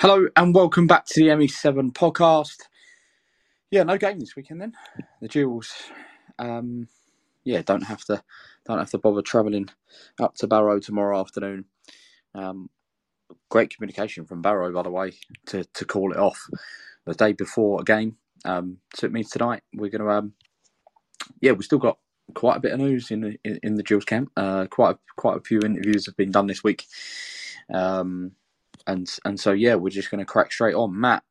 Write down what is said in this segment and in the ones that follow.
Hello and welcome back to the ME7 podcast. Yeah, no game this weekend then. The Gills, um, yeah, don't have to don't have to bother travelling up to Barrow tomorrow afternoon. Um, great communication from Barrow, by the way, to, to call it off the day before a game. Um, so it means tonight we're going to, um, yeah, we've still got quite a bit of news in the in, in the Gills camp. Uh, quite a, quite a few interviews have been done this week. Um, and and so yeah, we're just going to crack straight on. Matt,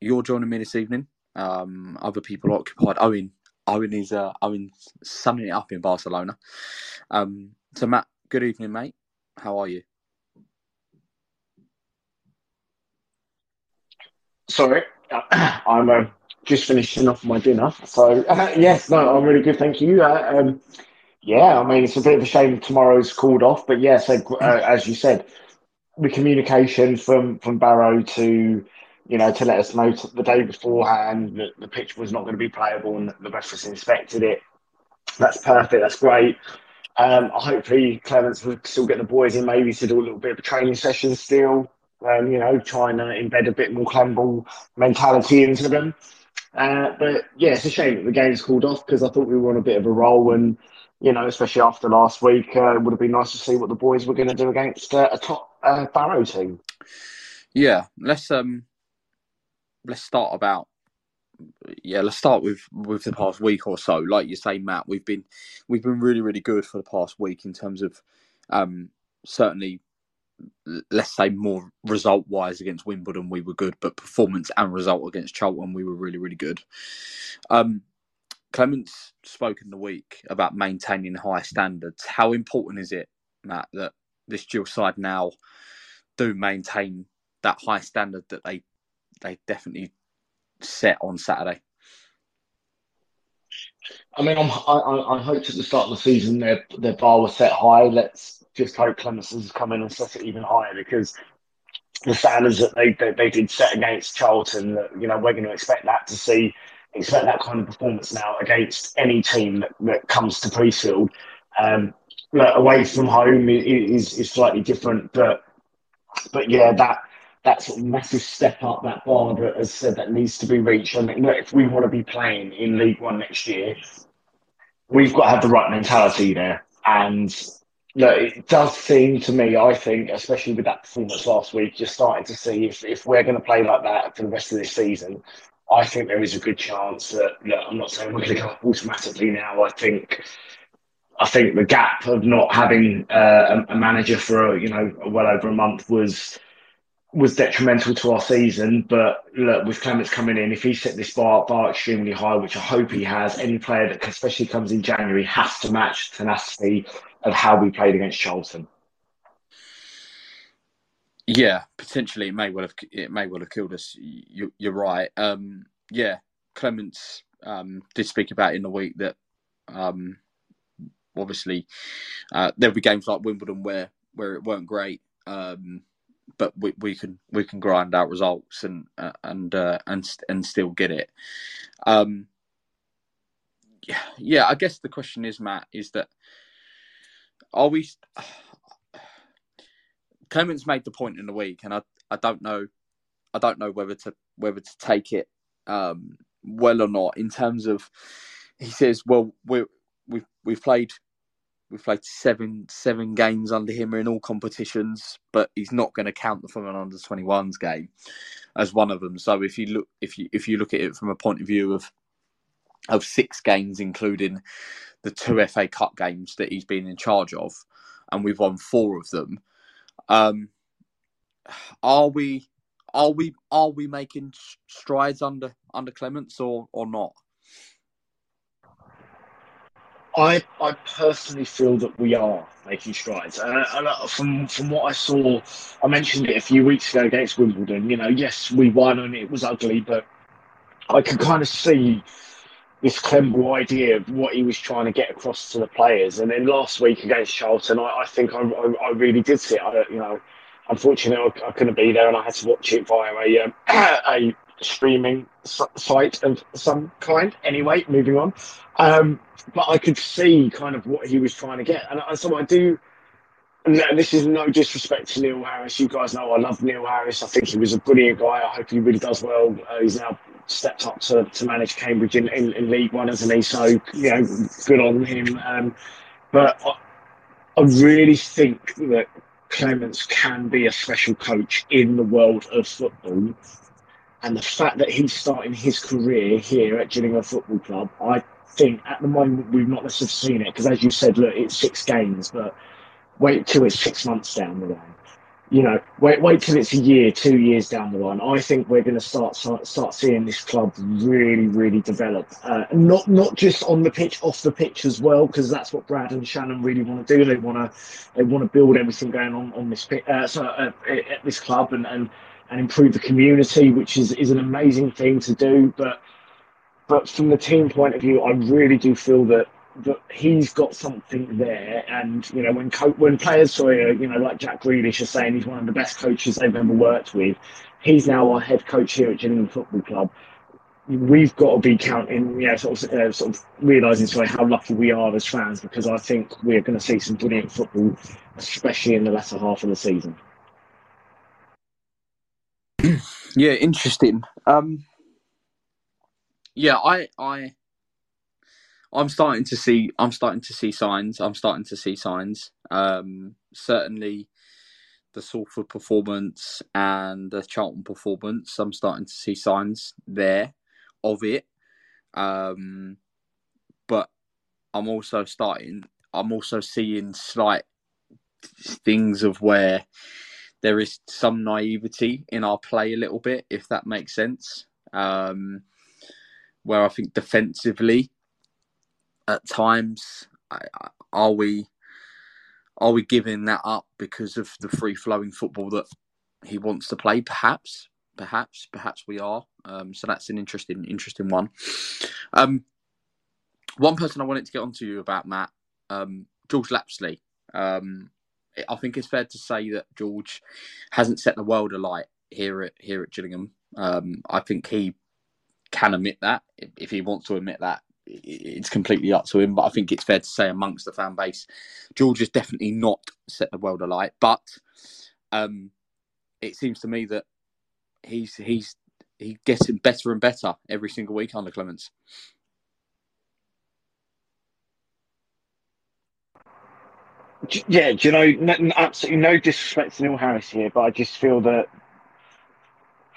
you're joining me this evening. Um, other people occupied. Owen, Owen is uh, Owen summing it up in Barcelona. Um, so Matt, good evening, mate. How are you? Sorry, I'm uh, just finishing off my dinner. So uh, yes, no, I'm really good, thank you. Uh, um, yeah, I mean it's a bit of a shame tomorrow's called off, but yeah, so uh, as you said, the communication from from Barrow to you know to let us know the day beforehand that the pitch was not going to be playable and the referees inspected it. That's perfect. That's great. Um, hopefully, Clemence will still get the boys in maybe to do a little bit of a training session still. Um, you know, trying to embed a bit more Clemball mentality into them. Uh, but yeah, it's a shame that the game's called off because I thought we were on a bit of a roll and you know, especially after last week, uh, it would have been nice to see what the boys were going to do against uh, a top uh, Barrow team. Yeah, let's um, let's start about yeah, let's start with with the past week or so. Like you say, Matt, we've been we've been really really good for the past week in terms of um, certainly let's say more result wise against Wimbledon we were good, but performance and result against Charlton we were really really good. Um, Clemence spoke in the week about maintaining high standards. How important is it, Matt, that this dual side now do maintain that high standard that they they definitely set on Saturday? I mean, I'm, I, I hoped at the start of the season their their bar was set high. Let's just hope Clemence has come in and set it even higher because the standards that they, they, they did set against Charlton, you know, we're going to expect that to see expect that kind of performance now against any team that, that comes to Priestfield. Um, away from home is is slightly different, but but yeah, that that sort of massive step up, that bar that has said that needs to be reached. I mean, if we want to be playing in League One next year, we've got to have the right mentality there. And look, it does seem to me, I think, especially with that performance last week, you're starting to see if, if we're going to play like that for the rest of this season, I think there is a good chance that, look, I'm not saying we're going to go up automatically now. I think I think the gap of not having uh, a, a, manager for you know well over a month was was detrimental to our season. But look, with Clemence coming in, if he set this bar bar extremely high, which I hope he has, any player that especially comes in January has to match tenacity of how we played against Charlton. Yeah, potentially it may well have it may well have killed us. You, are right. Um, yeah, Clemence um, did speak about in the week that um, obviously uh, there'll be games like Wimbledon where where it weren't great, um, but we, we can we can grind out results and uh, and uh, and and still get it. Um, yeah, yeah. I guess the question is, Matt, is that are we? Clemence made the point in the week, and I, I don't know, I don't know whether to whether to take it um, well or not. In terms of, he says, well, we we've we've played we've played seven seven games under him in all competitions, but he's not going to count the an under 21s game as one of them. So if you look if you if you look at it from a point of view of of six games, including the two FA Cup games that he's been in charge of, and we've won four of them. Um, are we are we are we making strides under under Clemence or or not? I I personally feel that we are making strides, and, and from from what I saw, I mentioned it a few weeks ago against Wimbledon. You know, yes, we won and it was ugly, but I could kind of see this Clemball idea of what he was trying to get across to the players. And then last week against Charlton, I, I think I, I, I, really did see it. I, you know, unfortunately, I, couldn't be there, and I had to watch it via a um, a streaming site of some kind. Anyway, moving on. Um, but I could see kind of what he was trying to get, and so I do. no, this is no disrespect to Neil Harris. You guys know I love Neil Harris. I think he was a brilliant guy. I hope he really does well. Uh, he's now stepped up to, to manage Cambridge in, in, in, League One, hasn't he? So, you know, good on him. Um, but I, I really think that Clemence can be a special coach in the world of football. And the fact that he's starting his career here at Gillingham Football Club, I think at the moment we've not necessarily seen it because, as you said, look, it's six games, but wait till it's six months down the line. You know, wait, wait till it's a year, two years down the line. I think we're going to start start, start seeing this club really, really develop. Uh, not not just on the pitch, off the pitch as well, because that's what Brad and Shannon really want to do. They want to they want to build everything going on on this pitch, uh, so, uh, at this club and, and and improve the community, which is is an amazing thing to do. But but from the team point of view, I really do feel that that he's got something there. And you know, when co- when players, sorry, uh, you know, like Jack Grealish is saying he's one of the best coaches they've ever worked with. He's now our head coach here at Gillingham Football Club. We've got to be counting, yeah, sort of, uh, sort of realizing sorry how lucky we are as fans because I think we're going to see some brilliant football, especially in the latter half of the season. yeah, interesting. Um, yeah, I, I I'm starting to see I'm starting to see signs. I'm starting to see signs. Um, certainly the Salford performance and the Charlton performance, I'm starting to see signs there of it. Um, but I'm also starting I'm also seeing slight things of where there is some naivety in our play a little bit, if that makes sense. Um, where I think defensively at times are we are we giving that up because of the free flowing football that he wants to play? Perhaps perhaps perhaps we are. Um, so that's an interesting interesting one. Um, one person i wanted to get onto you about matt um, george Lapslie. um, i think it's fair to say that george hasn't set the world alight here at here at gillingham. Um, i think he can admit that if he wants to admit that it's completely up to him. But I think it's fair to say amongst the fan base, George has definitely not set the world alight. But um, it seems to me that he's he's he's getting better and better every single week under Clements. Yeah, do you know, absolutely no disrespect to Neil Harris here, but I just feel that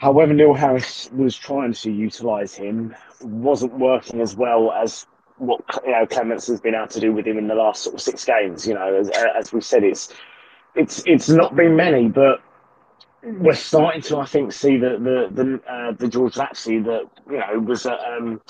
However, Neil Harris was trying to utilise him, wasn't working as well as what you know Clemence has been able to do with him in the last sort of six games. You know, as, as we said, it's it's it's not been many, but we're starting to, I think, see the the the, uh, the George Lapslie that you know was at. Um,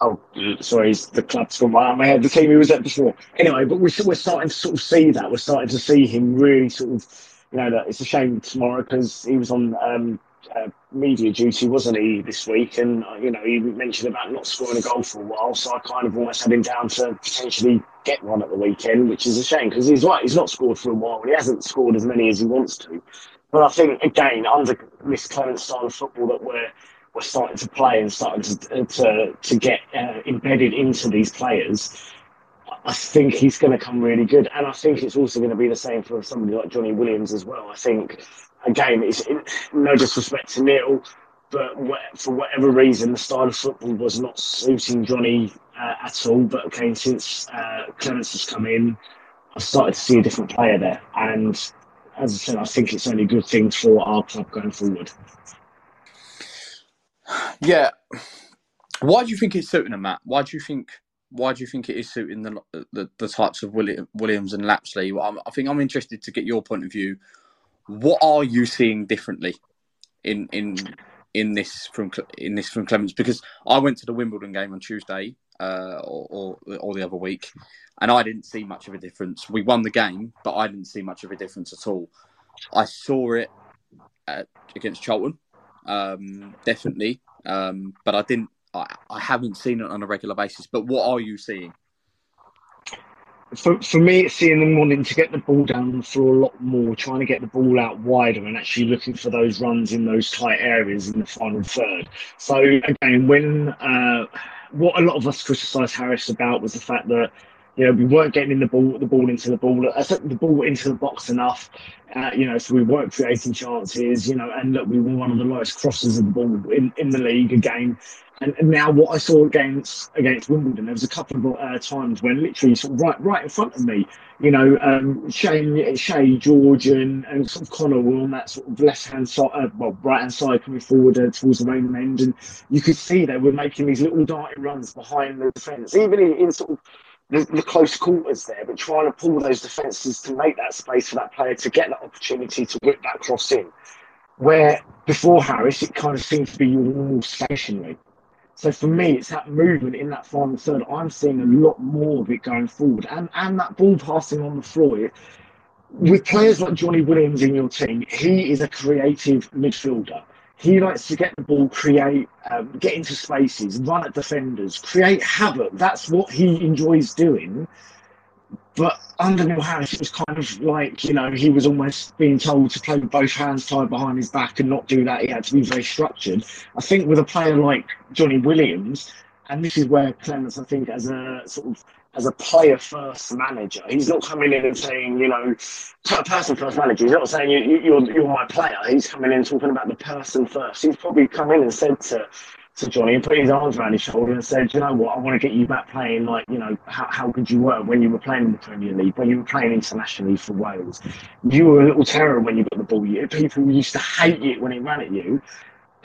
oh, sorry, the club's gone right out my head. The team he was at before. Anyway, but we're we're starting to sort of see that. We're starting to see him really sort of. You know, that it's a shame tomorrow because he was on um, uh, media duty, wasn't he, this week? And uh, you know, he mentioned about not scoring a goal for a while, so I kind of almost had him down to potentially get one at the weekend, which is a shame because he's right, he's not scored for a while, and he hasn't scored as many as he wants to. But I think again, under this Clemence style of football that we're we're starting to play and starting to to to get uh, embedded into these players. I think he's going to come really good, and I think it's also going to be the same for somebody like Johnny Williams as well. I think again, it's no disrespect to Neil, but for whatever reason, the style of football was not suiting Johnny uh, at all. But again, since uh, Clemence has come in, I've started to see a different player there, and as I said, I think it's only good things for our club going forward. Yeah. Why do you think it's suiting him, Matt? Why do you think? Why do you think it is suiting the the, the types of Williams and Lapslie? I think I'm interested to get your point of view what are you seeing differently in in in this from in this from Clemence? Because I went to the Wimbledon game on Tuesday uh, or, or, or the other week, and I didn't see much of a difference. We won the game, but I didn't see much of a difference at all. I saw it at, against Charlton, um, definitely, um, but I didn't. I, I haven't seen it on a regular basis. But what are you seeing? For, for me, it's seeing them wanting to get the ball down the floor a lot more, trying to get the ball out wider and actually looking for those runs in those tight areas in the final third. So, again, when uh, what a lot of us criticised Harris about was the fact that You know, we weren't getting in the ball, the ball into the ball, uh, the ball into the box enough. Uh, you know, so we weren't creating chances. You know, and look, we were one of the lowest crosses of the ball in, in the league again. And, and, now what I saw against against Wimbledon, there was a couple of uh, times when literally sort of right right in front of me, you know, um, Shane, Shay, George, and, and sort of Connor were on that sort of left hand side, uh, well, right hand side coming forward uh, towards the main end, and you could see they were making these little darting runs behind the defence, even in, in sort of the, the, close quarters there, but trying to pull those defences to make that space for that player to get that opportunity to whip that cross in. Where before Harris, it kind of seemed to be all stationary. So for me, it's that movement in that final third. I'm seeing a lot more of it going forward, and and that ball passing on the floor. With players like Johnny Williams in your team, he is a creative midfielder. He likes to get the ball, create, um, get into spaces, run at defenders, create havoc. That's what he enjoys doing. But under Neil Harris, it was kind of like, you know, he was almost being told to play with both hands tied behind his back and not do that. He had to be very structured. I think with a player like Johnny Williams, and this is where Clemence, I think, as a sort of as a player first manager, he's not coming in and saying, you know, person first manager. He's not saying you, you, you're you're my player. He's coming in talking about the person first. He's probably come in and said to to Johnny put his arms around his shoulder and said, you know what, I want to get you back playing like, you know, how, how good you were when you were playing in the Premier League, when you were playing internationally for Wales. You were a little terror when you got the ball. People used to hate it when it ran at you.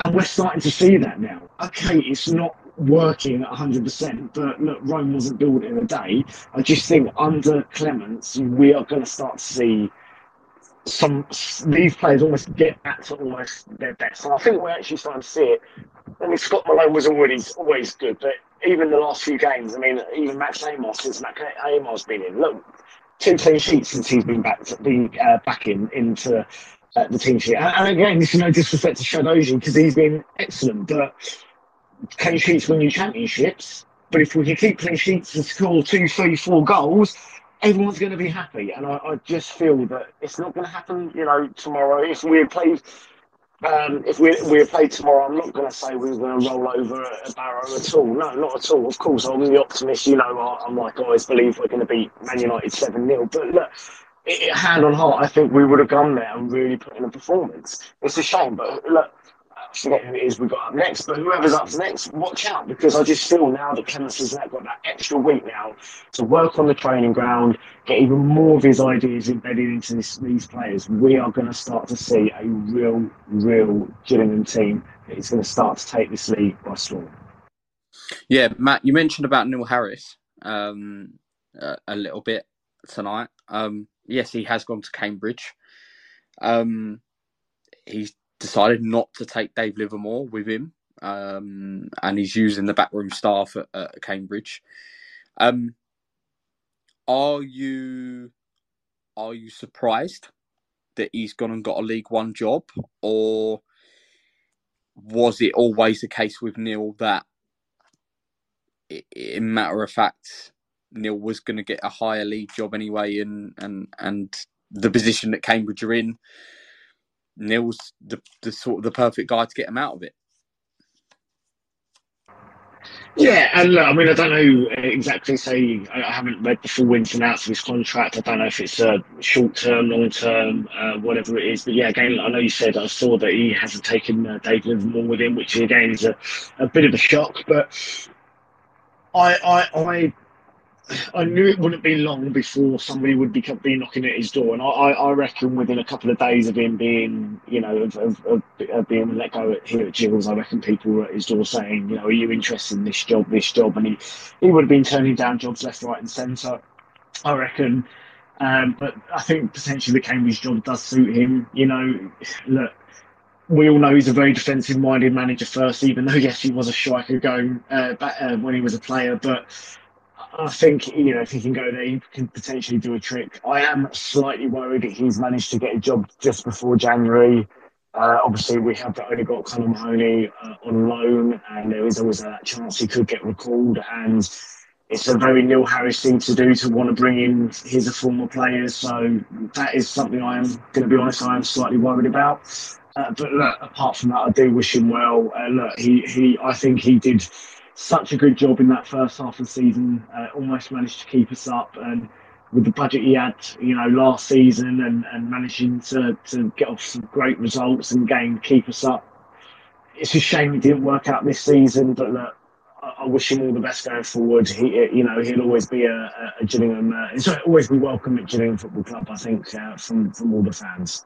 And we're starting to see that now. Okay, it's not working at 100%, but look, Rome wasn't built in a day. I just think under Clemence, we are going to start to see some these players almost get back to almost their best. And I think we're actually starting to see it. I mean, Scott Malone was always always good, but even the last few games, I mean, even Max Ehmer since Max Ehmer been in, look, two clean sheets since he's been back to, been uh, back in into uh, the team sheet. And, again, this is no disrespect to Shad Ogie because he's been excellent, but clean sheets win you championships. But if we can keep clean sheets and score two, three, four goals, everyone's going to be happy. And I, I just feel that it's not going to happen, you know, tomorrow. If we play, um, if we we play tomorrow, I'm not going to say we're going to roll over a, Barrow at all. No, not at all. Of course, I'm the optimist. You know, I'm like I always believe we're going to beat Man United seven 0 But look, it, hand on heart, I think we would have gone there and really put in a performance. It's a shame, but look, forget who it is we've got up next, but whoever's up next, watch out because I just feel now that Clemence has got that extra week now to work on the training ground, get even more of his ideas embedded into this, these players. We are going to start to see a real, real Gillingham team that is going to start to take this league by storm. Yeah, Matt, you mentioned about Neil Harris um, a, a, little bit tonight. Um, yes, he has gone to Cambridge. Um, he's decided not to take Dave Livermore with him, um, and he's using the backroom staff at, at Cambridge. Um, are you are you surprised that he's gone and got a League One job, or was it always the case with Neil that, in matter of fact, Neil was going to get a higher league job anyway, and and and the position that Cambridge are in Neil's the, the sort of the perfect guy to get him out of it. Yeah, and look, I mean, I don't know exactly. Say, I haven't read the full ins and outs of his contract. I don't know if it's a short term, long term, uh, whatever it is. But yeah, again, I know you said I saw that he hasn't taken uh, Dave Livermore with him, which again is a, a bit of a shock. But I, I, I I knew it wouldn't be long before somebody would be, be knocking at his door, and I, I reckon within a couple of days of him being, you know, of, of, of being let go at, here at Gills, I reckon people were at his door saying, you know, are you interested in this job, this job, and he he would have been turning down jobs left, right, and centre. I reckon, um, but I think potentially the Cambridge job does suit him. You know, look, we all know he's a very defensive minded manager first, even though yes, he was a striker going uh, back, uh, when he was a player, but I think you know if he can go there, he can potentially do a trick. I am slightly worried that he's managed to get a job just before January. Uh, obviously, we have only got Connor Mahoney uh, on loan, and there is always that chance he could get recalled. And it's a very Neil Harris thing to do to want to bring in his former players. So that is something I am going to be honest, I am slightly worried about. Uh, but look, apart from that, I do wish him well. Uh, look, he, he, I think he did such a good job in that first half of the season. Uh, almost managed to keep us up, and with the budget he had, you know, last season, and, and managing to, to get off some great results and game keep us up. It's a shame it didn't work out this season, but look, I, wish him all the best going forward. He, you know, he'll always be a, a Gillingham. Uh, he'll always be welcome at Gillingham Football Club. I think uh, from from all the fans.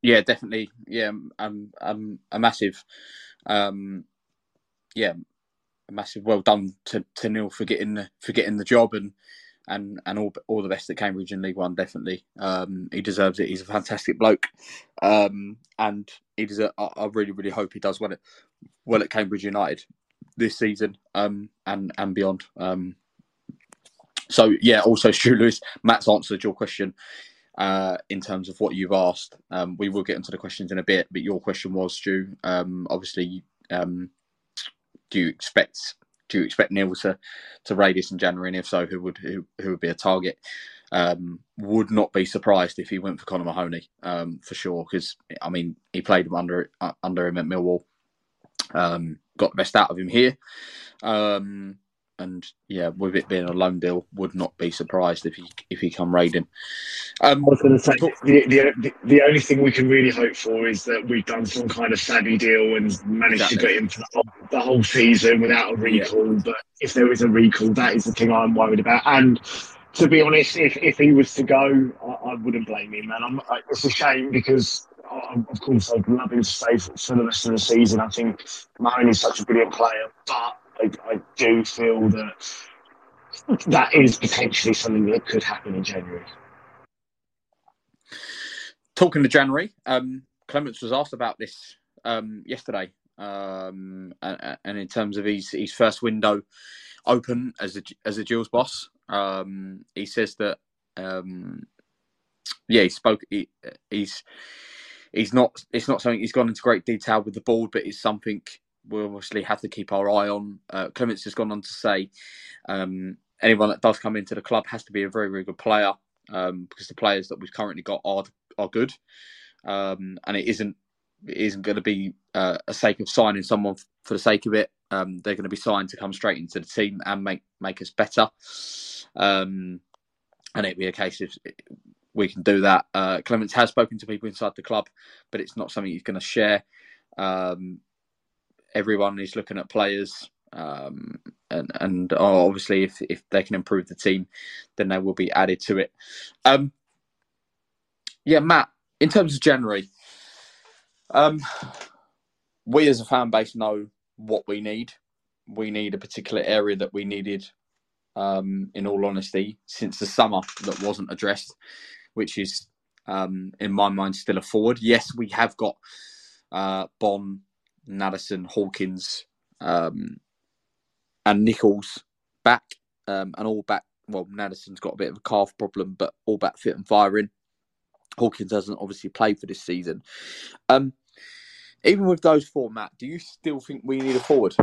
Yeah, definitely. Yeah, I'm I'm a massive, um, yeah, a massive well done to, to Neil for getting the, for getting the job and and and all all the best at Cambridge in League One. Definitely, um, he deserves it. He's a fantastic bloke, um, and he I, I, really really hope he does well at well at Cambridge United this season um, and and beyond. Um, so yeah, also Stu Lewis, Matt's answered your question uh, in terms of what you've asked. Um, we will get into the questions in a bit, but your question was Stu. Um, obviously, do you expect do you expect Neil to to raid this in January? And if so, who would who, who would be a target? Um, would not be surprised if he went for Connor Mahoney um, for sure, because I mean he played him under uh, under him at Millwall, um, got the best out of him here. Um, and yeah, with it being a loan deal, would not be surprised if he if he come raiding. Um, I was going to say the, the, the only thing we can really hope for is that we've done some kind of savvy deal and managed exactly. to get him for the whole, the whole, season without a recall. Yeah. But if there is a recall, that is the thing I'm worried about. And to be honest, if, if he was to go, I, I wouldn't blame him, man. I'm, it's a shame because of course, I'd love him to stay for, for, the rest of the season. I think Mahoney's such a brilliant player, but I, I do feel that that is potentially something that could happen in January. Talking to January, um, Clemence was asked about this um, yesterday, um, and, and, in terms of his, his first window open as a as a Gills boss, um, he says that um, yeah, he spoke. He, he's he's not. It's not something he's gone into great detail with the board, but it's something we obviously have to keep our eye on. Uh, Clemence has gone on to say um, anyone that does come into the club has to be a very, very good player um, because the players that we've currently got are are good, um, and it isn't it isn't going to be uh, a sake of signing someone for the sake of it. Um, they're going to be signed to come straight into the team and make make us better. Um, and it'd be a case of we can do that. Uh, Clemence has spoken to people inside the club, but it's not something he's going to share. Um, everyone is looking at players, um, and and oh, obviously if if they can improve the team, then they will be added to it. Um, yeah, Matt. In terms of January, um, we as a fan base know what we need. We need a particular area that we needed um, in all honesty, since the summer that wasn't addressed, which is, um, in my mind, still a forward. Yes, we have got uh, Bonne Nadesan, Hawkins, um, and Nichols back, um, and all back. Well, Nadesan's got a bit of a calf problem, but all back fit and firing. Hawkins hasn't obviously played for this season. Um, even with those four, Matt, do you still think we need a forward?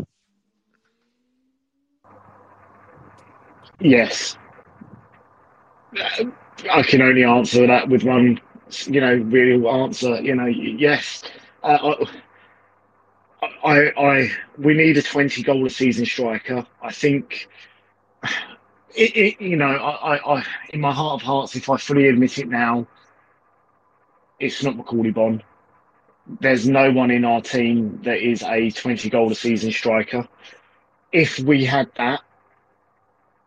Yes. I can only answer that with one, you know, real answer. You know, yes. Uh, I, I, we need a 20 goal a season striker. I think, it, it, you know, I, I, in my heart of hearts, if I fully admit it now, it's not Macauley Bonne. There's no one in our team that is a 20 goal a season striker. If we had that,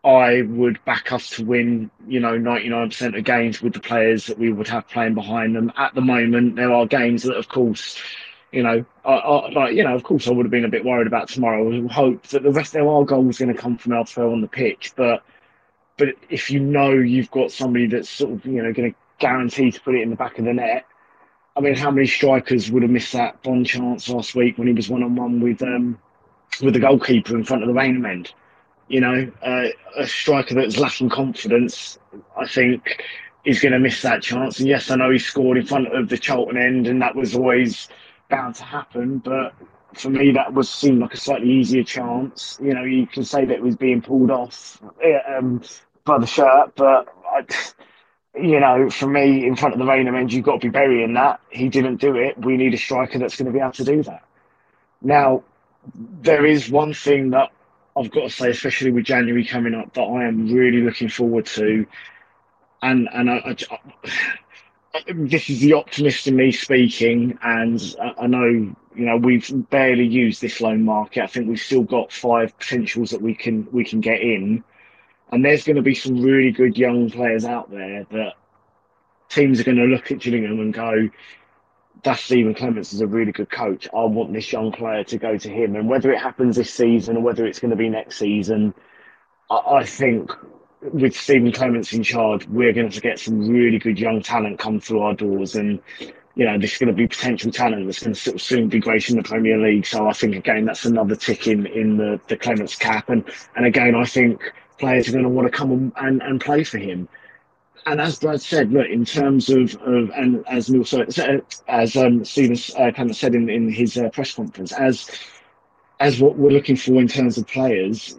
I would back us to win, you know, 99% of games with the players that we would have playing behind them. At the moment, there are games that, of course, you know, I, I, like you know, of course, I would have been a bit worried about tomorrow. I hope that the rest there are goals going to come from elsewhere on the pitch, but but if you know you've got somebody that's sort of you know going to guarantee to put it in the back of the net, I mean, how many strikers would have missed that Bonne chance last week when he was one on one with um with the goalkeeper in front of the Rainham end? You know, uh, a striker that's lacking confidence, I think, is going to miss that chance. And yes, I know he scored in front of the Charlton end, and that was always bound to happen. But for me, that was seemed like a slightly easier chance. You know, you can say that it was being pulled off um, by the shirt, but I, you know, for me, in front of the Rainham end, you've got to be burying that. He didn't do it. We need a striker that's going to be able to do that. Now, there is one thing that I've got to say, especially with January coming up, that I am really looking forward to. And and I, I, this is the optimist in me speaking, and I, know you know we've barely used this loan market. I think we've still got five potentials that we can we can get in, and there's going to be some really good young players out there that teams are going to look at Gillingham and go, that's Stephen Clemence is a really good coach. I want this young player to go to him. And whether it happens this season or whether it's going to be next season, I, I think with Stephen Clemence in charge, we're going to get some really good young talent come through our doors. And, you know, there's going to be potential talent that's going to sort of soon be great in the Premier League. So I think, again, that's another tick in, in the, the Clemence cap. And, and again, I think players are going to want to come and, and play for him and as Brad said, look, in terms of, of and as Neil said, as um, Stephen uh, kind of said in, in his uh, press conference, as as what we're looking for in terms of players,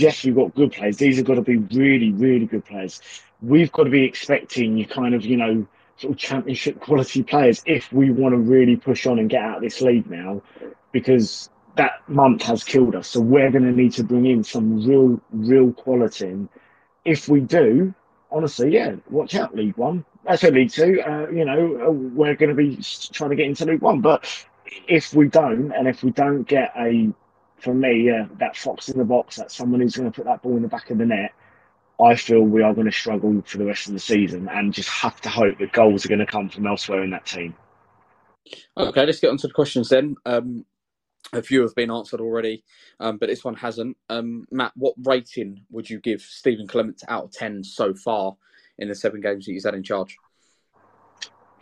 yes, we've got good players. These have got to be really, really good players. We've got to be expecting kind of, you know, sort of championship quality players if we want to really push on and get out of this league now, because that month has killed us. So we're going to need to bring in some real, real quality. And if we do, honestly, yeah, watch out, League One. That's a League Two. Uh, you know, uh, we're going to be trying to get into League One. But if we don't, and if we don't get a, for me, yeah, that fox in the box, that someone who's going to put that ball in the back of the net, I feel we are going to struggle for the rest of the season and just have to hope that goals are going to come from elsewhere in that team. Okay, let's get on to the questions then. Um, a few have been answered already, um, but this one hasn't. Um, Matt, what rating would you give Stephen Clemence out of 10 so far in the seven games that he's had in charge?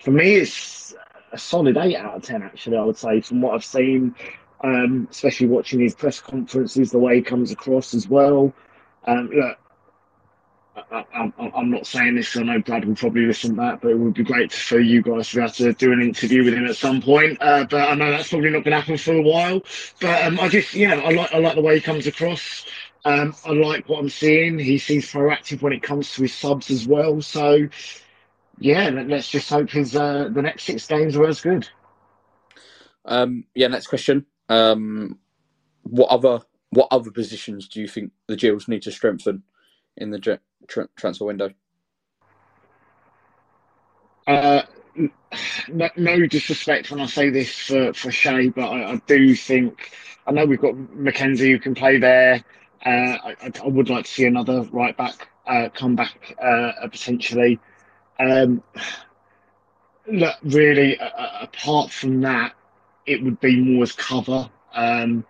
For me, it's a solid 8 out of 10, actually, I would say, from what I've seen, um, especially watching his press conferences, the way he comes across as well. Um, look, I, am not saying this. I know Brad will probably listen to that, but it would be great for you guys to be able to do an interview with him at some point. Uh, but I know that's probably not going to happen for a while. But um, I just, yeah, I like I like the way he comes across. Um, I like what I'm seeing. He seems proactive when it comes to his subs as well. So, yeah, let's just hope his uh, the next six games are as good. Um, yeah, next question. Um, what other what other positions do you think the Gills need to strengthen in the tra- transfer window? Uh, no, no, disrespect when I say this for, for Shay, but I, I, do think I know we've got Mackenzie who can play there. Uh, I, I, would like to see another right back uh, come back uh, potentially. Um, look, really, apart from that, it would be more as cover. Um,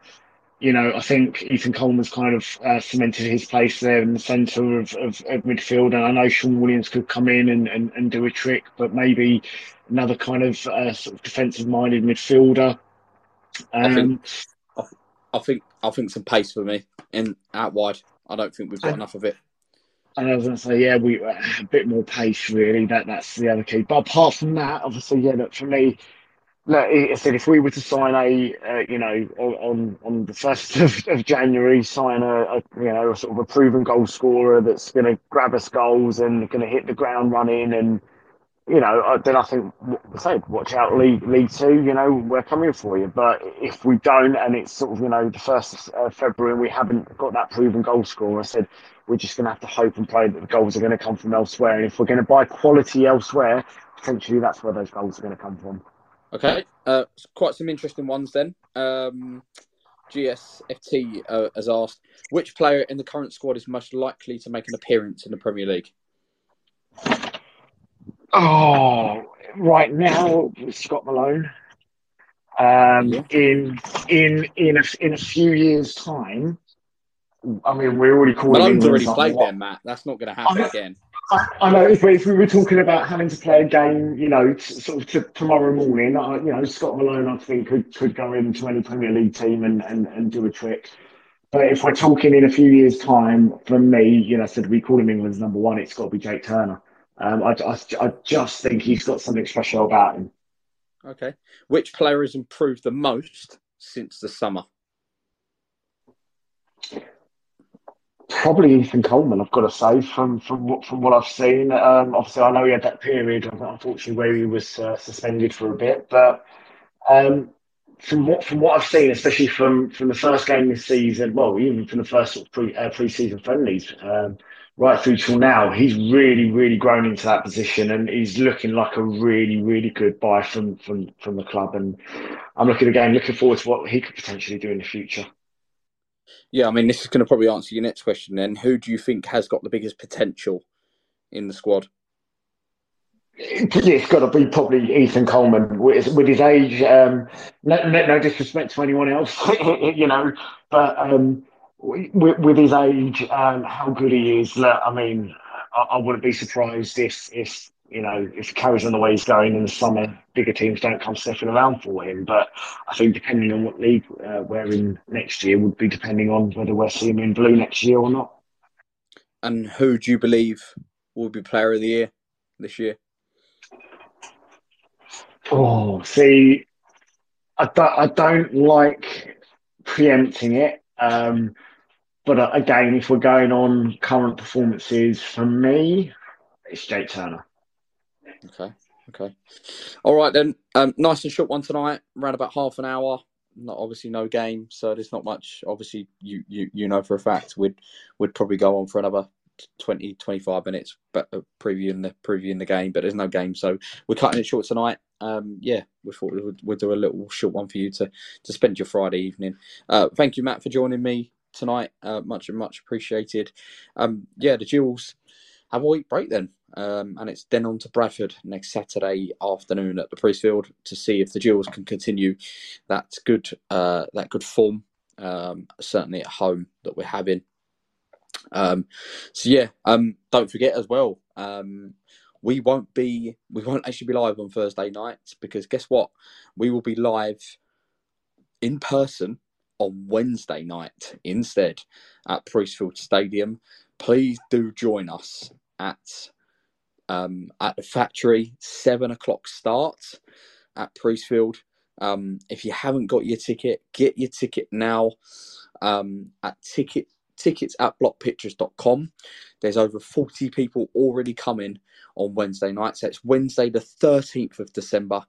you know, I think Ethan Coleman's kind of uh, cemented his place there in the centre of, of, of, midfield. And I know Sean Williams could come in and, and, and do a trick, but maybe another kind of uh, sort of defensive minded midfielder. Um, I, think, I, think I think some pace for me in out wide. I don't think we've got and, enough of it. And I was going to say, yeah, we a bit more pace really. That that's the other key. But apart from that, obviously, yeah, look for me, Look, I said if we were to sign a, uh, you know, on on the first of, of January, sign a, a, you know, a sort of a proven goal scorer that's going to grab us goals and going to hit the ground running, and you know, then I think, I said, watch out, League League Two. You know, we're coming for you. But if we don't, and it's sort of you know the first of February, and we haven't got that proven goal scorer, I said we're just going to have to hope and pray that the goals are going to come from elsewhere. And if we're going to buy quality elsewhere, potentially that's where those goals are going to come from. Okay, uh, quite some interesting ones then. Um, GSFT uh, has asked, which player in the current squad is most likely to make an appearance in the Premier League? Oh, right now, Scott Malone. Um, yeah. In in in a, in a few years' time, I mean, we're already calling. Malone's already played there, Matt. That's not going to happen again. I, I, know if we, if we were talking about having to play a game, you know, t- sort of t- tomorrow morning, I, you know, Scott Malone, I think could could go into any Premier League team and, and, and do a trick. But if we're talking in a few years' time, for me, you know, said we call him England's number one, it's got to be Jake Turner. Um, I, I, I just think he's got something special about him. Okay. Which player has improved the most since the summer? Probably Ethan Coleman, I've got to say, from from what from what I've seen. Um, obviously, I know he had that period, unfortunately, where he was uh, suspended for a bit, but um, from what from what I've seen, especially from from the first game this season, well, even from the first pre uh, pre-season friendlies, um, right through till now, he's really really grown into that position, and he's looking like a really really good buy from from from the club. And I'm looking again, looking forward to what he could potentially do in the future. Yeah, I mean, this is going to probably answer your next question. Then, who do you think has got the biggest potential in the squad? It's got to be probably Ethan Coleman with, with his age. Um, no, no, no, disrespect to anyone else, you know, but um, with, with, his age, how good he is. I mean, I, I, wouldn't be surprised if, if you know, if he carries on the way he's going in the summer, bigger teams don't come sniffing around for him. But I think depending on what league uh, we're in next year would be depending on whether we're seeing him in blue next year or not. And who do you believe will be Player of the Year this year? Oh, see, I don't, I don't like preempting it. Um, but uh, again, if we're going on current performances, for me, it's Jake Turner. Okay. Okay. All right then. Um, nice and short one tonight. Around about half an hour. Not obviously no game, so there's not much. Obviously, you you you know for a fact we'd we'd probably go on for another 20, 25 minutes, but uh, previewing the previewing the game. But there's no game, so we're cutting it short tonight um, yeah, we thought we would we'd do a little short one for you to to spend your Friday evening. Uh, thank you, Matt, for joining me tonight. Uh, much and much appreciated. Um, yeah, the Gills have a week break then, um, and it's then on to Bradford next Saturday afternoon at the Priestfield to see if the Gills can continue that good uh, that good form. Um, certainly at home that we're having. Um, so yeah, um, don't forget as well. Um, we won't be we won't actually be live on Thursday night because guess what? We will be live in person on Wednesday night instead at Priestfield Stadium. Please do join us at um, at the factory seven o'clock start at Priestfield. Um, if you haven't got your ticket, get your ticket now um, at ticket tickets at blockpictures.com. There's over 40 people already coming on Wednesday night. So it's Wednesday the 13th of December,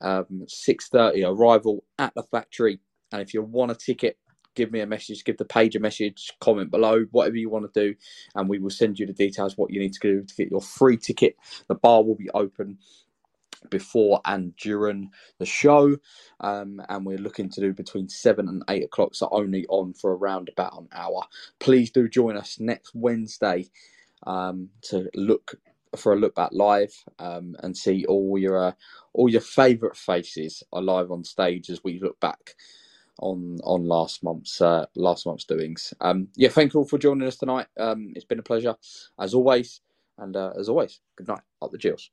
um, 6.30 arrival at the factory. And if you want a ticket, give me a message, give the page a message, comment below, whatever you want to do, and we will send you the details what you need to do to get your free ticket. The bar will be open before and during the show, um, and we're looking to do between seven and eight o'clock, so only on for around about an hour. Please do join us next Wednesday um, to look for a look back live um, and see all your uh, all your favourite faces are live on stage as we look back on on last month's uh, last month's doings. Um, yeah, thank you all for joining us tonight. Um, it's been a pleasure as always, and uh, as always, good night. Up the Gills.